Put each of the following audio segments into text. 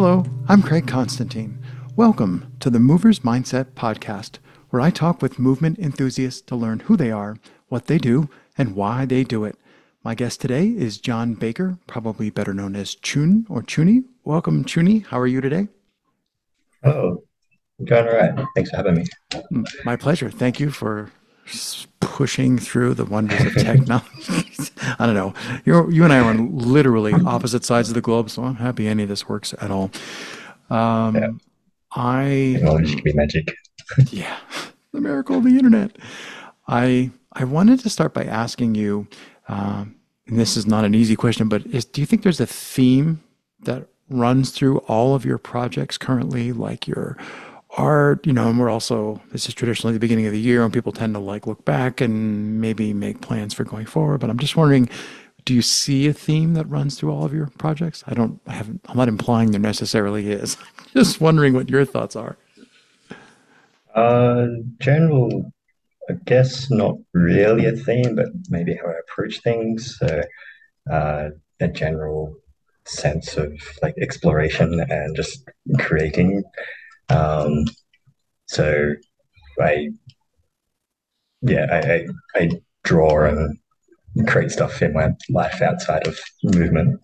Hello, I'm Craig Constantine. Welcome to the Movers Mindset Podcast, where I talk with movement enthusiasts to learn who they are, what they do, and why they do it. My guest today is John Baker, probably better known as Chun or Chuni. Welcome, Chuni. How are you today? Oh, I'm doing all right. Thanks for having me. Mm, my pleasure. Thank you for pushing through the wonders of technology. I don't know. you you and I are on literally opposite sides of the globe, so I'm happy any of this works at all. Um, yeah. I technology can be magic. yeah, the miracle of the internet. I I wanted to start by asking you, um, and this is not an easy question, but is, do you think there's a theme that runs through all of your projects currently, like your art, you know, and we're also, this is traditionally the beginning of the year and people tend to like look back and maybe make plans for going forward. But I'm just wondering, do you see a theme that runs through all of your projects? I don't, I haven't, I'm not implying there necessarily is. just wondering what your thoughts are. Uh, general, I guess not really a theme, but maybe how I approach things. So, uh, a general sense of like exploration and just creating um, so I, yeah, I, I, I draw and create stuff in my life outside of movement.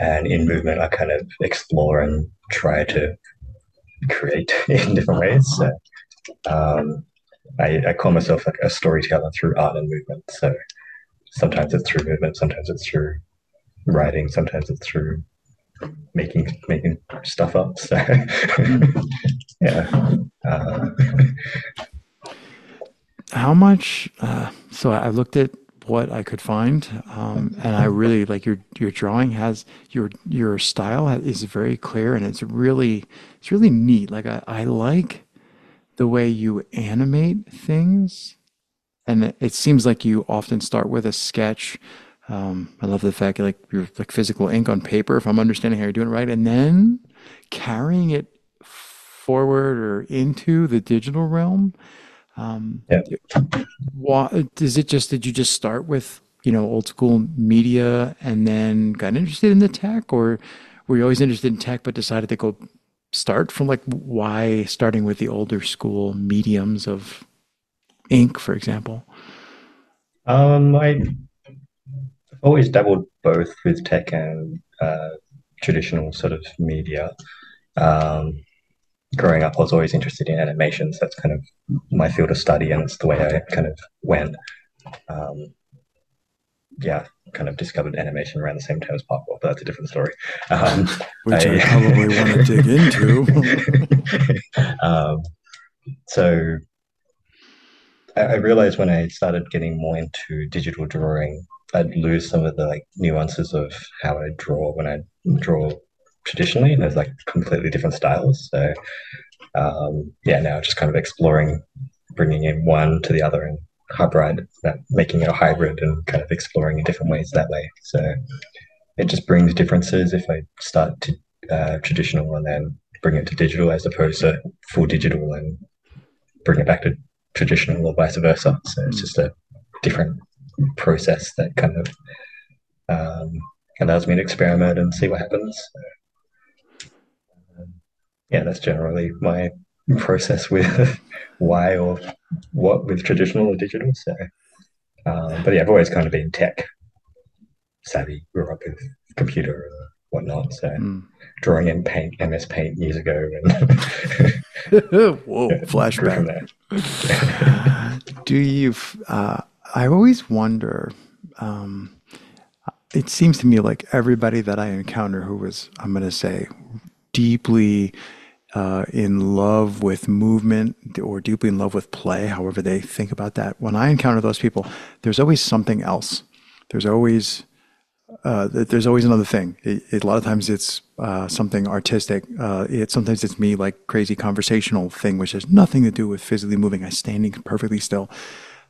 And in movement, I kind of explore and try to create in different ways. So, um, I, I call myself like a storyteller through art and movement. So sometimes it's through movement, sometimes it's through writing, sometimes it's through making making stuff up. So yeah. Uh, How much? Uh, so I looked at what I could find, um, and I really like your your drawing has your your style is very clear, and it's really it's really neat. Like I, I like the way you animate things, and it, it seems like you often start with a sketch um, I love the fact like you're like physical ink on paper, if I'm understanding how you're doing it right, and then carrying it forward or into the digital realm. Um, yeah. Why, is it just did you just start with you know old school media and then got interested in the tech, or were you always interested in tech but decided to go start from like why starting with the older school mediums of ink, for example? Um, I always dabbled both with tech and uh, traditional sort of media. Um, growing up, I was always interested in animations. That's kind of my field of study, and it's the way I kind of went. Um, yeah, kind of discovered animation around the same time as parkour, but that's a different story. Um, Which I, I, probably want to dig into. um, so I, I realized when I started getting more into digital drawing I'd lose some of the like nuances of how I draw when I draw traditionally. And there's like completely different styles. So um, yeah, now just kind of exploring, bringing in one to the other and hybrid, that making it a hybrid and kind of exploring in different ways that way. So it just brings differences if I start to uh, traditional and then bring it to digital as opposed to full digital and bring it back to traditional or vice versa. So it's hmm. just a different process that kind of um, allows me to experiment and see what happens. Um, yeah, that's generally my process with why or what with traditional or digital. So, um, but yeah, I've always kind of been tech savvy. Grew up with computer and whatnot. So, mm. drawing in Paint, MS Paint years ago, and whoa, flashback. Do you? Uh, I always wonder. Um, it seems to me like everybody that I encounter who was, I'm going to say, deeply uh, in love with movement or deeply in love with play, however they think about that. When I encounter those people, there's always something else. There's always uh, there's always another thing. It, it, a lot of times it's uh, something artistic. Uh, it sometimes it's me like crazy conversational thing, which has nothing to do with physically moving. I'm standing perfectly still.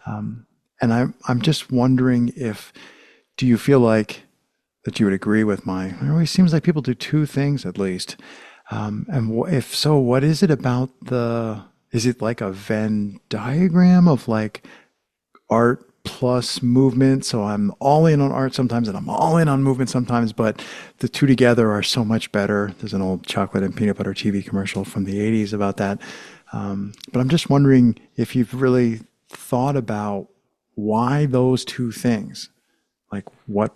Um, and I'm I'm just wondering if do you feel like that you would agree with my? It always seems like people do two things at least. Um, and if so, what is it about the? Is it like a Venn diagram of like art plus movement. So I'm all in on art sometimes and I'm all in on movement sometimes, but the two together are so much better. There's an old chocolate and peanut butter TV commercial from the 80s about that. Um, but I'm just wondering if you've really thought about why those two things, like what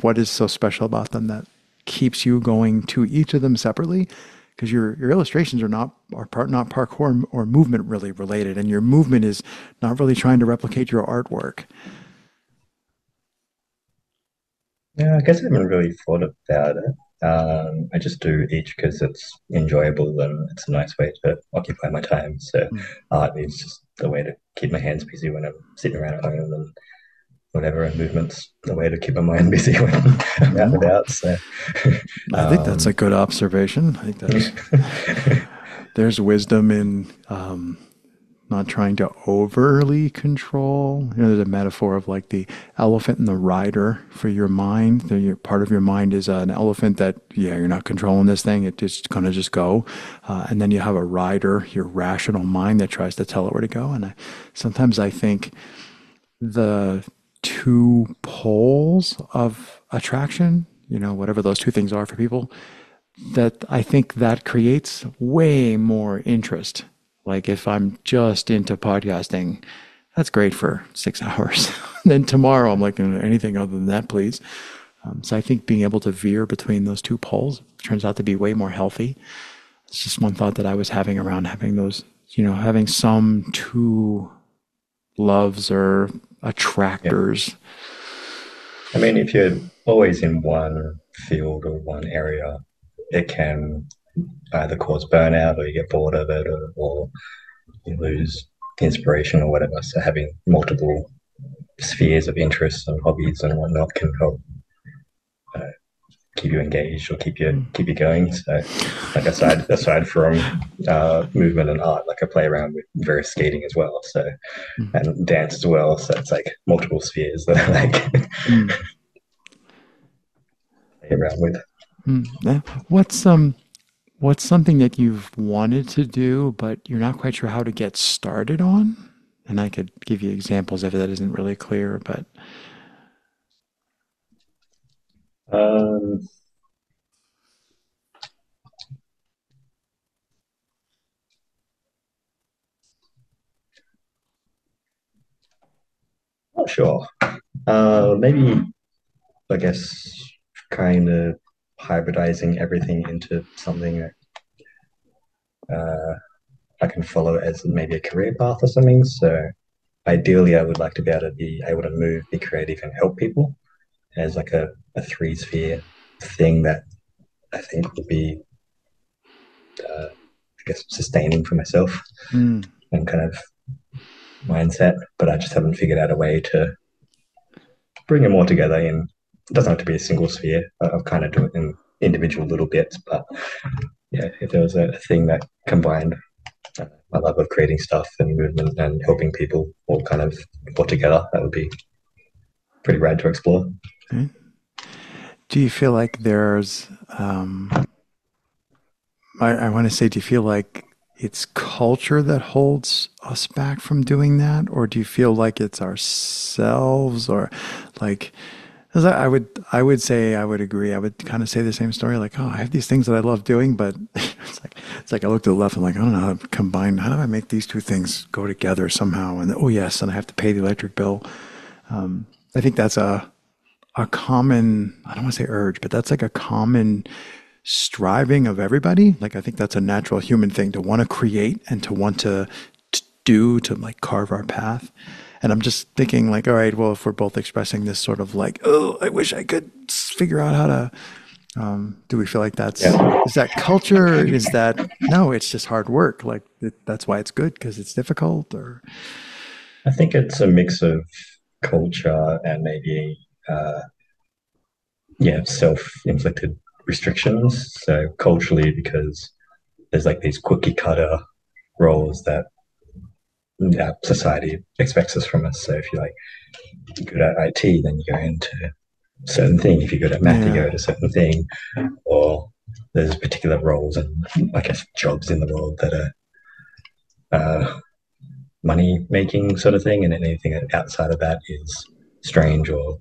what is so special about them that keeps you going to each of them separately because your your illustrations are not are part not parkour or movement really related, and your movement is not really trying to replicate your artwork. Yeah, I guess I haven't really thought about it. Um, I just do each because it's enjoyable and it's a nice way to occupy my time. So mm. art is just a way to keep my hands busy when I'm sitting around at home and whatever, and movement's the way to keep my mind busy when I'm out and about. So I think that's a um, good observation. I think that's there's wisdom in um, not trying to overly control. You know, there's a metaphor of like the elephant and the rider for your mind. The, part of your mind is an elephant that, yeah, you're not controlling this thing. It's going to just go. Uh, and then you have a rider, your rational mind that tries to tell it where to go. And I, sometimes I think the two poles of attraction, you know, whatever those two things are for people, that I think that creates way more interest. Like if I'm just into podcasting, that's great for six hours. then tomorrow I'm like, anything other than that, please. Um, so I think being able to veer between those two poles turns out to be way more healthy. It's just one thought that I was having around having those, you know, having some two loves or attractors. Yeah. I mean, if you're always in one field or one area, it can either cause burnout or you get bored of it or, or you lose inspiration or whatever. So having multiple spheres of interests and hobbies and whatnot can help uh, keep you engaged or keep you keep you going. So, like aside aside from uh, movement and art, like I play around with various skating as well. So, mm. and dance as well. So it's like multiple spheres that I like mm. play around with. Mm. What's um, what's something that you've wanted to do but you're not quite sure how to get started on? And I could give you examples if that isn't really clear, but um, not sure. Uh, maybe, I guess, kind of hybridizing everything into something that uh, I can follow as maybe a career path or something. So ideally, I would like to be able to be able to move, be creative, and help people as like a, a three sphere thing that I think would be, uh, I guess, sustaining for myself mm. and kind of mindset. But I just haven't figured out a way to bring them all together in. It doesn't have to be a single sphere. I'll kind of do it in individual little bits. But yeah, if there was a thing that combined uh, my love of creating stuff and movement and helping people all kind of all together, that would be pretty rad to explore. Okay. Do you feel like there's, um, I, I want to say, do you feel like it's culture that holds us back from doing that? Or do you feel like it's ourselves or like, because I, I would, I would say, I would agree. I would kind of say the same story, like, oh, I have these things that I love doing, but it's like, it's like I look to the left, and I'm like, I don't know how to combine. How do I make these two things go together somehow? And oh yes, and I have to pay the electric bill. Um, I think that's a a common, I don't want to say urge, but that's like a common striving of everybody. Like, I think that's a natural human thing to want to create and to want to, to do, to like carve our path. And I'm just thinking, like, all right, well, if we're both expressing this sort of like, oh, I wish I could figure out how to, um, do we feel like that's, yeah. is that culture? Is that, no, it's just hard work. Like, it, that's why it's good because it's difficult or. I think it's a mix of culture and maybe uh, yeah, self-inflicted restrictions. So culturally, because there's like these cookie cutter roles that yeah, society expects us from us. So if you're like good at IT, then you go into a certain thing. If you're good at math, yeah. you go to a certain thing. Or there's particular roles and I guess jobs in the world that are uh, money making sort of thing, and anything outside of that is strange or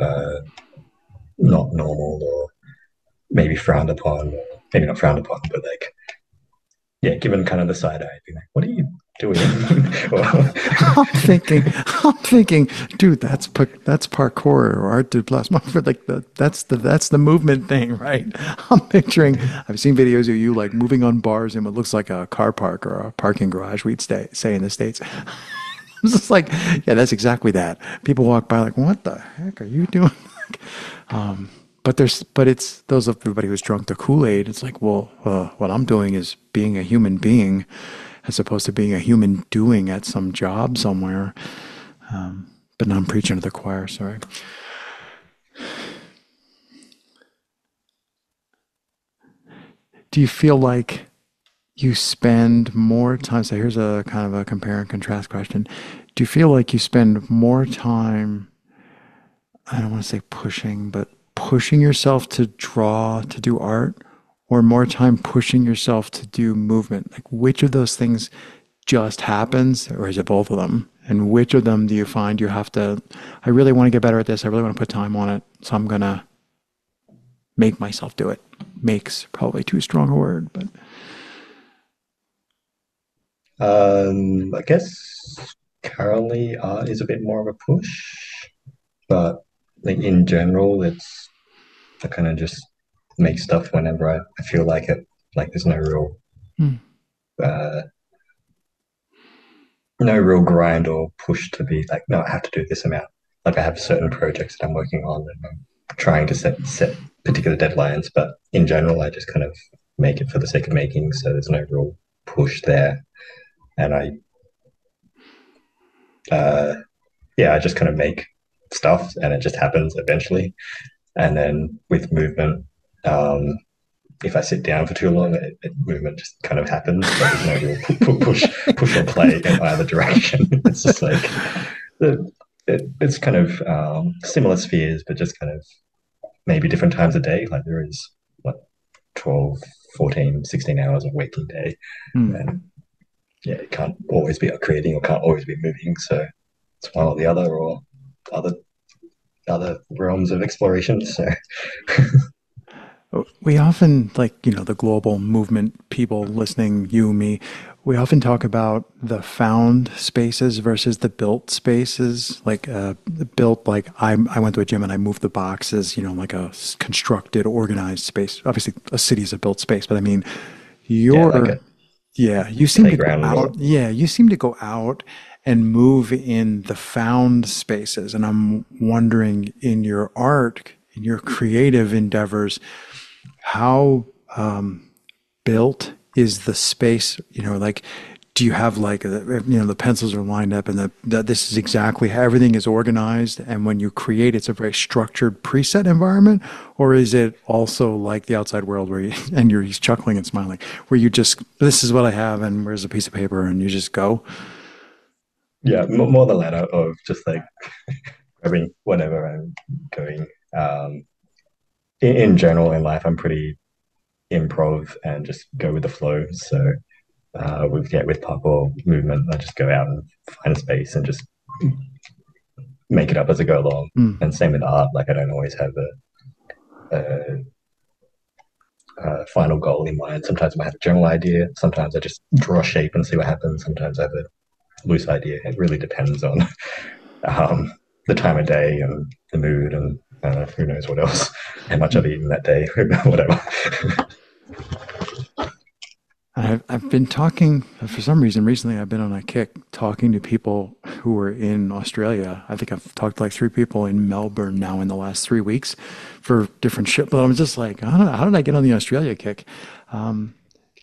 uh, not normal or maybe frowned upon, maybe not frowned upon, but like yeah, given kind of the side eye, being like, "What are you doing?" I'm thinking, I'm thinking, dude, that's that's parkour or art du for like the that's the that's the movement thing, right? I'm picturing. I've seen videos of you like moving on bars in what looks like a car park or a parking garage. We'd stay, say in the states. I'm just like, yeah, that's exactly that. People walk by like, what the heck are you doing? um, but there's but it's those of everybody who's drunk the kool-aid it's like well uh, what i'm doing is being a human being as opposed to being a human doing at some job somewhere. Um, but now i'm preaching to the choir sorry. Do you feel like you spend more time so here's a kind of a compare and contrast question. Do you feel like you spend more time i don't want to say pushing but pushing yourself to draw, to do art, or more time pushing yourself to do movement? Like, which of those things just happens, or is it both of them? And which of them do you find you have to? I really want to get better at this. I really want to put time on it. So I'm going to make myself do it. Makes probably too strong a word, but. Um, I guess currently art is a bit more of a push, but like in general, it's I kind of just make stuff whenever I, I feel like it. Like there's no real mm. uh, no real grind or push to be like, no, I have to do this amount. Like I have certain projects that I'm working on and I'm trying to set set particular deadlines, but in general I just kind of make it for the sake of making, so there's no real push there. And I uh yeah, I just kind of make stuff and it just happens eventually. And then with movement, um, if I sit down for too long, it, it, movement just kind of happens. There's no real push, push or play in either direction. It's just like it, it, it's kind of um, similar spheres, but just kind of maybe different times a day. Like there is what 12, 14, 16 hours of waking day, mm. and yeah, it can't always be creating or can't always be moving. So it's one or the other, or other other realms of exploration. So we often like you know the global movement people listening, you, me. We often talk about the found spaces versus the built spaces. Like uh, built, like I I went to a gym and I moved the boxes. You know, like a constructed, organized space. Obviously, a city is a built space, but I mean, your yeah, like yeah you seem to go out. Yeah, you seem to go out and move in the found spaces. And I'm wondering in your art, in your creative endeavors, how um, built is the space? You know, like, do you have like, you know, the pencils are lined up and that this is exactly how everything is organized. And when you create, it's a very structured preset environment, or is it also like the outside world where you, and you're he's chuckling and smiling, where you just, this is what I have and where's a piece of paper and you just go? Yeah, more the latter of just like grabbing whatever I'm going. Um, in, in general, in life, I'm pretty improv and just go with the flow. So uh, with yeah, with parkour movement, I just go out and find a space and just make it up as I go along. Mm. And same with art. Like I don't always have a, a, a, final goal in mind. Sometimes I have a general idea. Sometimes I just draw a shape and see what happens. Sometimes I have a loose idea. It really depends on um, the time of day and the mood and uh, who knows what else, how much I've eaten that day, whatever. I've, I've been talking, for some reason, recently I've been on a kick talking to people who were in Australia. I think I've talked to like three people in Melbourne now in the last three weeks for different shit. But I'm just like, how did, how did I get on the Australia kick? Um,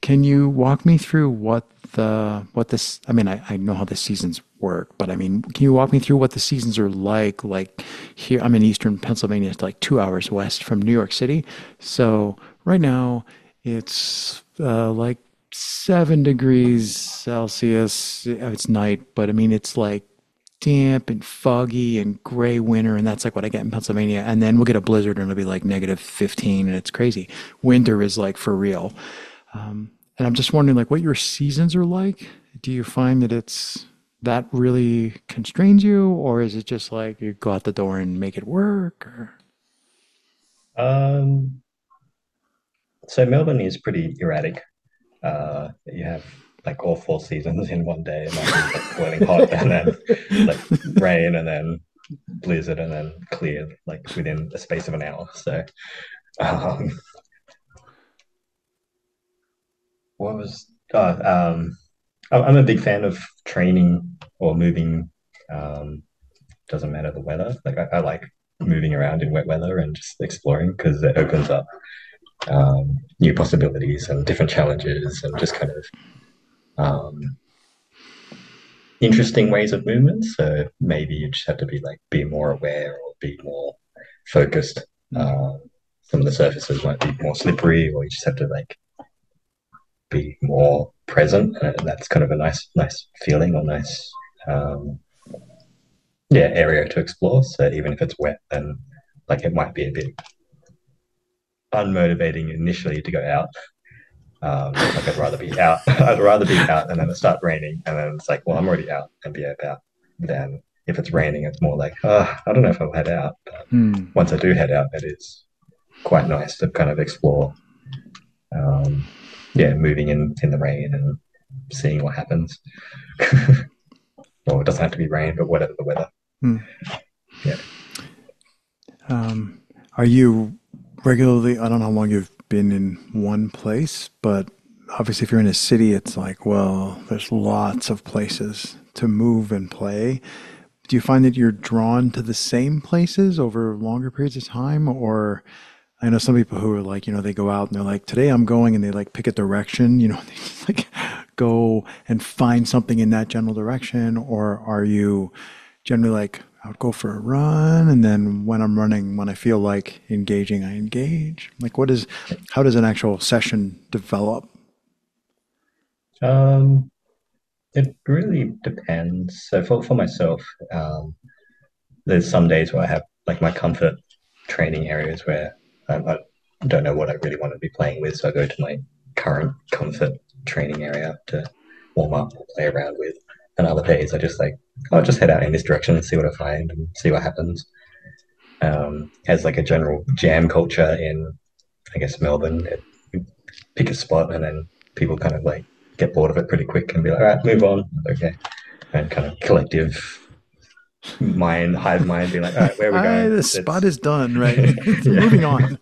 can you walk me through what the what this? I mean, I, I know how the seasons work, but I mean, can you walk me through what the seasons are like? Like here, I'm in Eastern Pennsylvania, it's like two hours west from New York City. So right now, it's uh, like seven degrees Celsius. It's night, but I mean, it's like damp and foggy and gray winter, and that's like what I get in Pennsylvania. And then we'll get a blizzard, and it'll be like negative 15, and it's crazy. Winter is like for real. Um, and I'm just wondering, like, what your seasons are like. Do you find that it's that really constrains you, or is it just like you go out the door and make it work? Or Um, so Melbourne is pretty erratic. Uh, you have like all four seasons in one day. It might like boiling hot and then like rain and then blizzard and then clear like within the space of an hour. So um, what was oh, um, I'm a big fan of training or moving. Um, doesn't matter the weather. Like I, I like moving around in wet weather and just exploring because it opens up um, new possibilities and different challenges and just kind of um, interesting ways of movement. So maybe you just have to be like be more aware or be more focused. Mm. Um, some of the surfaces might be more slippery, or you just have to like be more present, and that's kind of a nice, nice feeling or nice, um, yeah, area to explore. So even if it's wet, then like it might be a bit unmotivating initially to go out. Um, like I'd rather be out. I'd rather be out, and then it start raining, and then it's like, well, I'm already out and be about. Then if it's raining, it's more like, oh, I don't know if I'll head out. But Hmm. once I do head out, it is quite nice to kind of explore. Um, yeah, moving in in the rain and seeing what happens. Well, it doesn't have to be rain, but whatever the weather. Hmm. Yeah. Um, are you regularly? I don't know how long you've been in one place, but obviously, if you're in a city, it's like, well, there's lots of places to move and play. Do you find that you're drawn to the same places over longer periods of time, or I know some people who are like, you know, they go out and they're like, today I'm going, and they like pick a direction, you know, they just like go and find something in that general direction, or are you generally like, I'll go for a run, and then when I'm running, when I feel like engaging, I engage. Like, what is, how does an actual session develop? Um, it really depends. So for, for myself, um, there's some days where I have like my comfort training areas where I don't know what I really want to be playing with, so I go to my current comfort training area to warm up or play around with. And other days I just like I'll just head out in this direction and see what I find and see what happens. Um, as like a general jam culture in, I guess Melbourne, it, pick a spot and then people kind of like get bored of it pretty quick and be like, all right, move on, okay, and kind of collective mind, hive mind, being like, all right, where are we I, going? the Let's- spot is done, right? Moving on.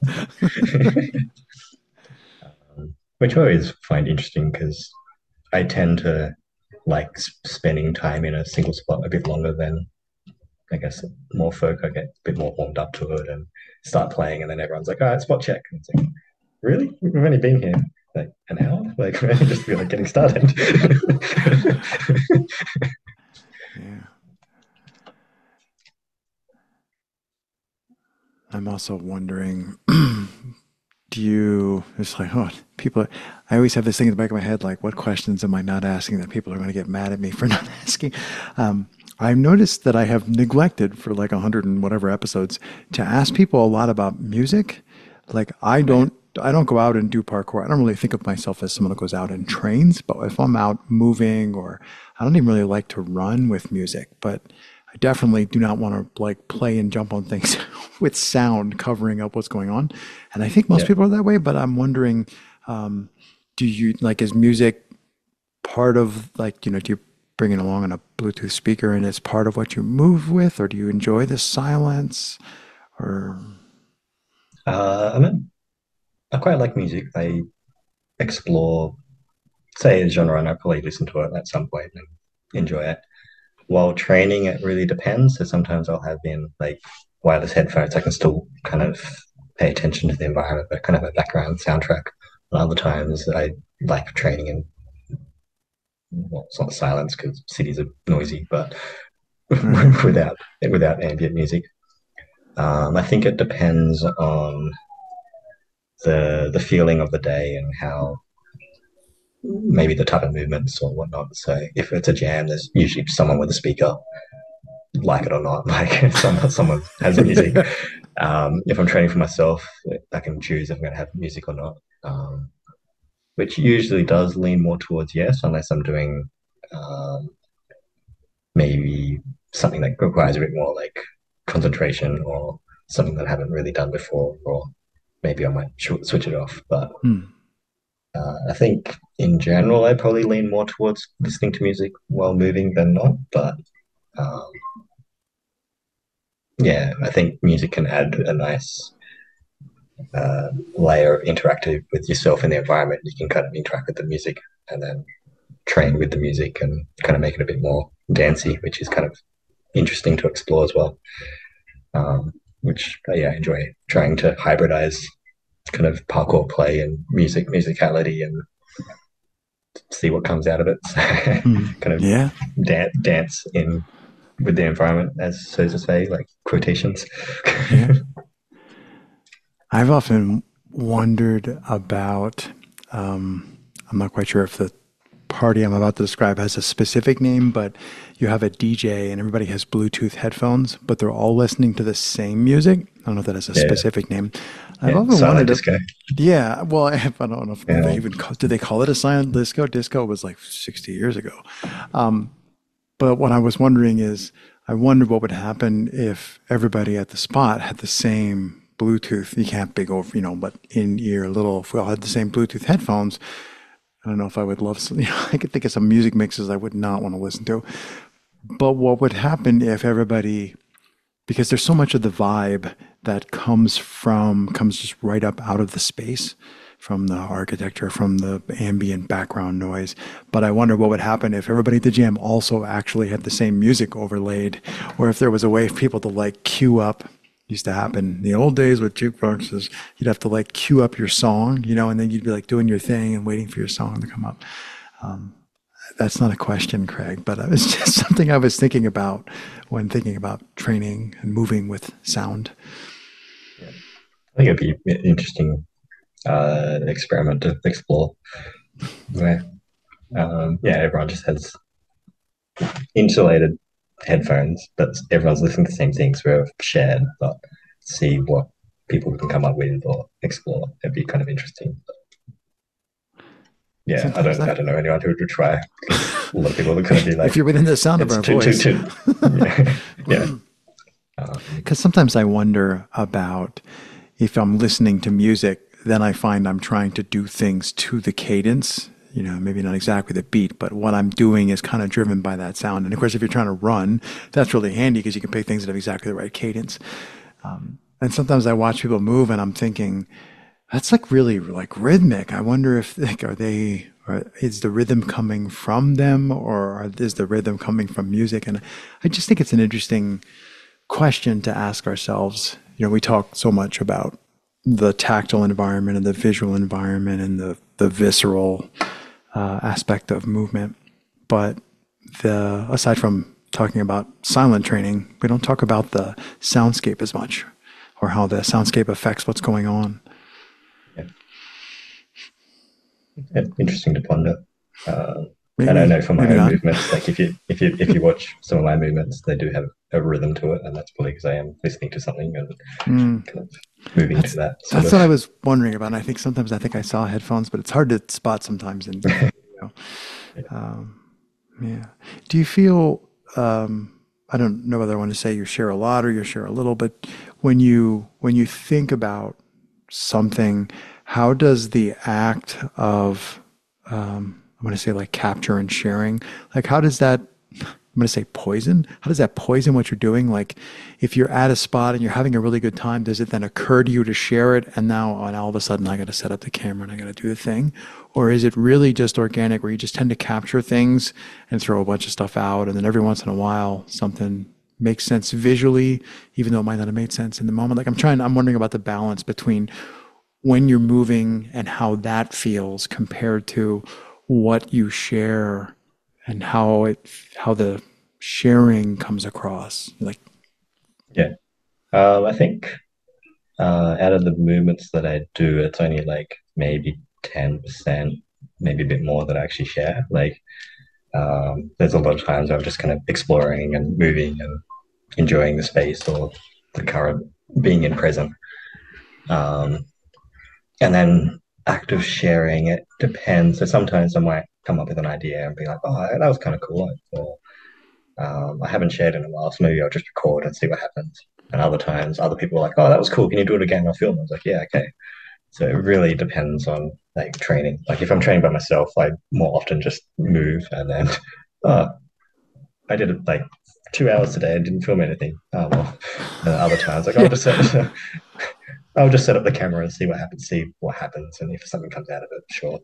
um, which I always find interesting because I tend to like spending time in a single spot a bit longer than I guess more folk. I get a bit more warmed up to it and start playing, and then everyone's like, "All right, spot check." And it's like, "Really? We've only been here like an hour? Like just like getting started." Yeah. I'm also wondering, do you, it's like, oh, people, I always have this thing in the back of my head, like, what questions am I not asking that people are going to get mad at me for not asking? Um, I've noticed that I have neglected for like a hundred and whatever episodes to ask people a lot about music. Like, I don't, I don't go out and do parkour. I don't really think of myself as someone who goes out and trains, but if I'm out moving or I don't even really like to run with music, but I definitely do not want to like play and jump on things with sound covering up what's going on. And I think most Yeah. people are that way, but I'm wondering, um, do you like, is music part of like, you know, do you bring it along on a Bluetooth speaker and it's part of what you move with, or do you enjoy the silence or, uh, I mean, I quite like music. I explore, say, a genre, and I probably listen to it at some point and enjoy it. While training, it really depends. So sometimes I'll have in like wireless headphones. I can still kind of pay attention to the environment, but kind of a background soundtrack. And other times, I like training in well, it's not silence because cities are noisy, but Mhm. without without ambient music. Um, I think it depends on the the feeling of the day and how maybe the type of movements or whatnot. So if it's a jam, there's usually someone with a speaker, like it or not, like someone someone has music. Um, if I'm training for myself, I can choose if I'm going to have music or not. Um, which usually does lean more towards yes, unless I'm doing um, maybe something that requires a bit more like concentration or something that I haven't really done before, or maybe I might switch it off. But Hmm. Uh, I think in general, I probably lean more towards listening to music while moving than not. But um, yeah, I think music can add a nice uh, layer of interactive with yourself and the environment. You can kind of interact with the music and then train with the music and kind of make it a bit more dancey, which is kind of interesting to explore as well. Um, which uh, yeah, I enjoy trying to hybridize kind of parkour play and music musicality and see what comes out of it. Hmm. kind of Yeah. dan- dance in with the environment, as so to say, like quotations. Yeah. I've often wondered about. Um, I'm not quite sure if the party I'm about to describe has a specific name, but you have a DJ and everybody has Bluetooth headphones, but they're all listening to the same music. I don't know if that has a Yeah. specific name. I've Yeah, often silent wondered. if- disco. yeah, well, I don't know if Yeah. they even call, did they call it a silent disco. Disco was like 60 years ago. Um, but what I was wondering is, I wondered what would happen if everybody at the spot had the same Bluetooth. You can't big over, you know, but in ear little. If we all had the same Bluetooth headphones, I don't know if I would love. Some, you know, I could think of some music mixes I would not want to listen to. But what would happen if everybody, because there's so much of the vibe that comes from comes just right up out of the space from the architecture, from the ambient background noise. But I wonder what would happen if everybody at the jam also actually had the same music overlaid, or if there was a way for people to like queue up. Used to happen in the old days with jukeboxes. You'd have to like queue up your song, you know, and then you'd be like doing your thing and waiting for your song to come up. Um, that's not a question, Craig, but it was just something I was thinking about when thinking about training and moving with sound. I think it'd be an interesting uh, experiment to explore. Where, um, yeah, everyone just has insulated headphones, but everyone's listening to the same things we've shared, but see what people can come up with or explore. It'd be kind of interesting. Yeah, I don't, that- I don't know anyone who would try. A lot of people are going to be like, if you're within the sound of our too, too, voice, too. Yeah. yeah. Um, because sometimes I wonder about if I'm listening to music, then I find I'm trying to do things to the cadence. You know, maybe not exactly the beat, but what I'm doing is kind of driven by that sound. And of course, if you're trying to run, that's really handy because you can pick things that have exactly the right cadence. Um, and sometimes I watch people move, and I'm thinking, that's like really like rhythmic. I wonder if like are they or is the rhythm coming from them or is the rhythm coming from music? And I just think it's an interesting question to ask ourselves. You know, we talk so much about the tactile environment and the visual environment and the the visceral uh, aspect of movement, but the aside from talking about silent training, we don't talk about the soundscape as much, or how the soundscape affects what's going on. yeah, interesting to ponder. Uh, Maybe, and I know from my own not. movements, like if you if you if you watch some of my movements, they do have a rhythm to it, and that's probably because I am listening to something and Mm. kind of moving to that. That's of- what I was wondering about. And I think sometimes I think I saw headphones, but it's hard to spot sometimes. In you know, um, yeah. Do you feel? Um, I don't know whether I want to say you share a lot or you share a little, but when you when you think about something, how does the act of um, I'm going to say like capture and sharing, like how does that I'm going to say poison. How does that poison what you're doing? Like, if you're at a spot and you're having a really good time, does it then occur to you to share it? And now, and all of a sudden, I got to set up the camera and I got to do the thing, or is it really just organic, where you just tend to capture things and throw a bunch of stuff out, and then every once in a while, something makes sense visually, even though it might not have made sense in the moment. Like, I'm trying. I'm wondering about the balance between when you're moving and how that feels compared to what you share and how it how the sharing comes across like Yeah. Um, I think uh, out of the movements that I do, it's only like maybe 10%, maybe a bit more that I actually share. Like, um, there's a lot of times I'm just kind of exploring and moving and enjoying the space or the current being in present. Um, and then active sharing, it depends. So sometimes I might come up with an idea and be like, oh, that was kind of cool. Or Um, I haven't shared in a while, so maybe I'll just record and see what happens. And other times, other people are like, "Oh, that was cool. Can you do it again?" I'll film. I was like, "Yeah, okay." So it really depends on like training. Like if I'm training by myself, I more often just move and then, oh, I did it like two hours today. I didn't film anything. Oh well. Uh, other times, like I'll just set, I'll just set up the camera and see what happens. See what happens, and if something comes out of it, sure.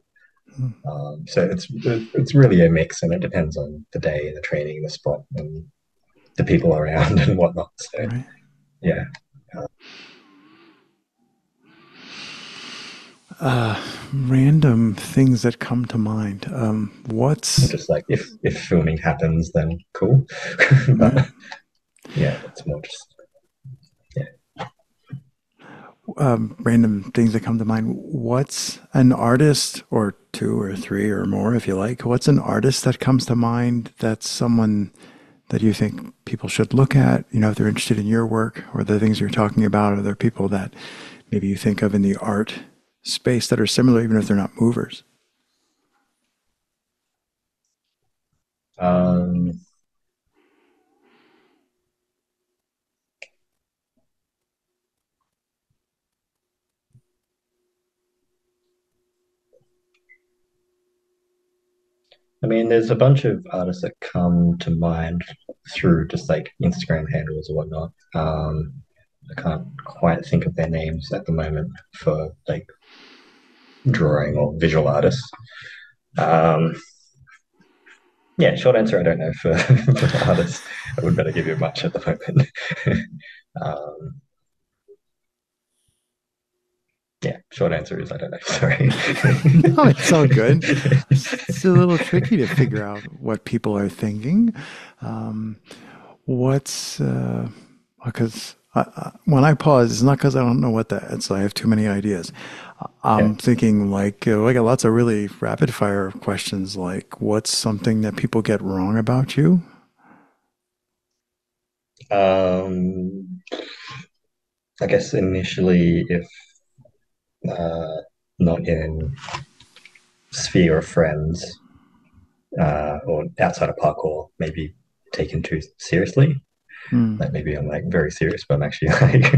Um, so it's it's really a mix, and it depends on the day, the training, the spot, and the people around and whatnot. So Right. yeah, Uh, random things that come to mind. Um, what's just like if if filming happens, then cool. but yeah, it's more just um, random things that come to mind? What's an artist or two or three or more, if you like? What's an artist that comes to mind that's someone that you think people should look at? You know, if they're interested in your work or the things you're talking about, or there people that maybe you think of in the art space that are similar, even if they're not movers. um, I mean, there's a bunch of artists that come to mind through just like Instagram handles or whatnot. Um, I can't quite think of their names at the moment for like drawing or visual artists. Um, yeah, short answer, I don't know for, for artists. I would better give you much at the moment. um, yeah, short answer is I don't know. Sorry. no, it's all good. It's a little tricky to figure out what people are thinking. Um, what's uh, because I, I, when I pause, it's not because I don't know what that. It's I have too many ideas. I'm Yeah. thinking like uh, I got lots of really rapid fire questions. Like, what's something that people get wrong about you? Um, I guess initially, if uh, not in sphere of friends uh, or outside of parkour, maybe taken too seriously. Hmm. Like maybe I'm like very serious, but I'm actually like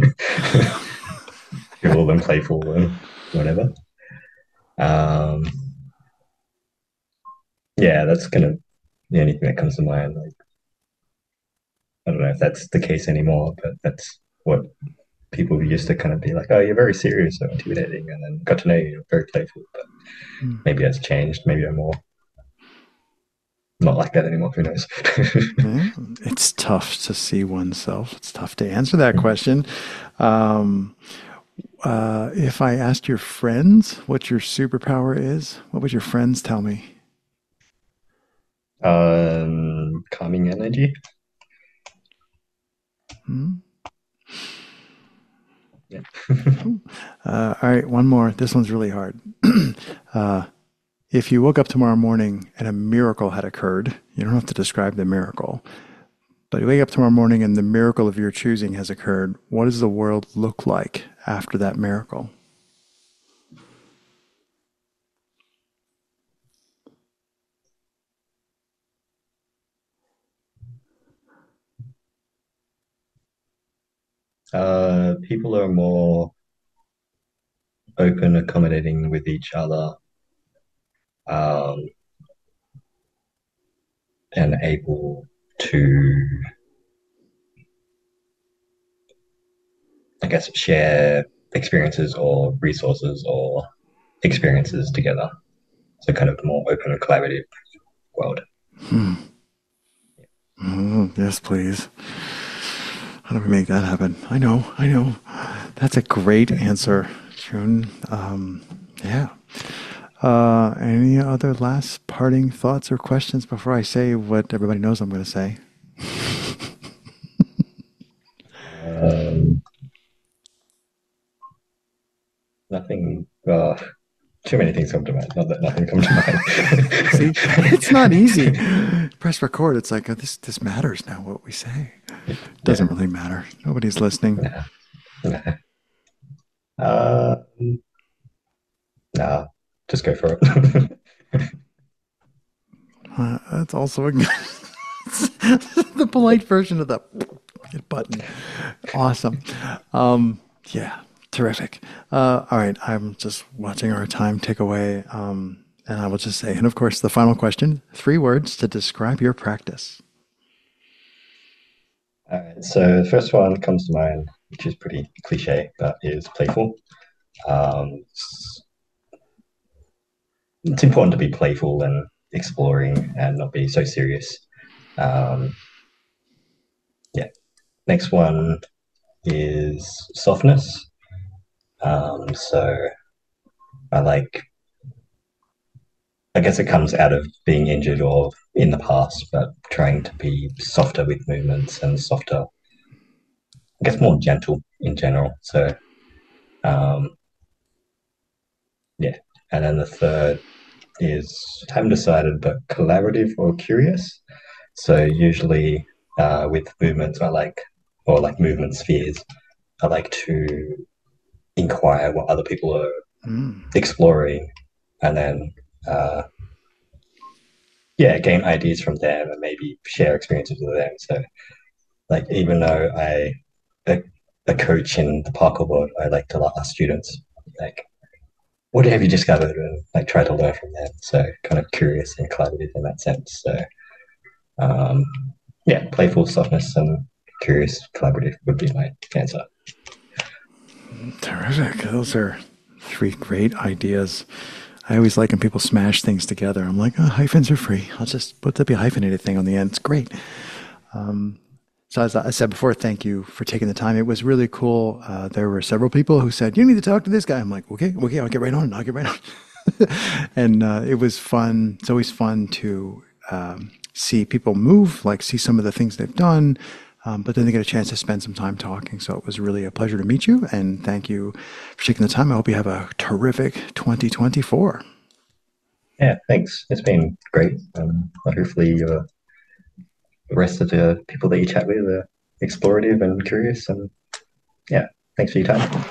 cool and playful and whatever. Um, yeah, that's kind of the only thing that comes to mind. Like I don't know if that's the case anymore, but that's what people used to kind of be like, oh, you're very serious or intimidating, and then got to know you, you're very playful. But Hmm. maybe that's changed. Maybe I'm more not like that anymore. Who knows? It's tough to see oneself. It's tough to answer that question. Um, uh, if I asked your friends what your superpower is, what would your friends tell me? um, calming energy. Hmm? Yeah. Uh, all right, one more. This one's really hard. uh, if you woke up tomorrow morning and a miracle had occurred, you don't have to describe the miracle, but you wake up tomorrow morning and the miracle of your choosing has occurred, what does the world look like after that miracle? Uh, people are more open, accommodating with each other, um, and able to, I guess, share experiences or resources or experiences together. So kind of more open and collaborative world. Hmm. Oh, yes, please. How do we make that happen? I know, I know. That's a great answer, June. Um, yeah. Uh, any other last parting thoughts or questions before I say what everybody knows I'm going to say? Um, nothing. Uh, too many things come to mind. Not that nothing come to mind. See, it's not easy. Press record. It's like oh, this. This matters now. What we say it doesn't really matter. Nobody's listening. Um, nah, just go for it. Uh, that's also a the polite version of the button. Awesome. Um, yeah, terrific. Uh, all right, I'm just watching our time tick away. Um, and I will just say, and of course, the final question three words to describe your practice. All right, so the first one comes to mind, which is pretty cliche, but is playful. Um, it's, it's important to be playful and exploring and not be so serious. Um, yeah. Next one is softness. Um, so I like, I guess it comes out of being injured or in the past, but trying to be softer with movements and softer, I guess more gentle in general. So, um, yeah. And then the third is haven't decided, but collaborative or curious. So usually uh, with movements, I like or like movement spheres, I like to inquire what other people are mm. exploring, and then uh, yeah, gain ideas from them and maybe share experiences with them. So like even though I a, a coach in the parkour world, I like to ask students like what have you discovered and like try to learn from them so kind of curious and collaborative in that sense so um, yeah playful softness and curious collaborative would be my answer terrific those are three great ideas i always like when people smash things together i'm like oh, hyphens are free i'll just put the hyphenated thing on the end it's great um, so as I said before, thank you for taking the time. It was really cool. Uh, there were several people who said, "You need to talk to this guy." I'm like, "Okay, okay, I'll get right on. it. I'll get right on." and uh, it was fun. It's always fun to um, see people move, like see some of the things they've done, um, but then they get a chance to spend some time talking. So it was really a pleasure to meet you, and thank you for taking the time. I hope you have a terrific 2024. Yeah, thanks. It's been great. Um, hopefully, you're the rest of the people that you chat with are explorative and curious. And yeah, thanks for your time.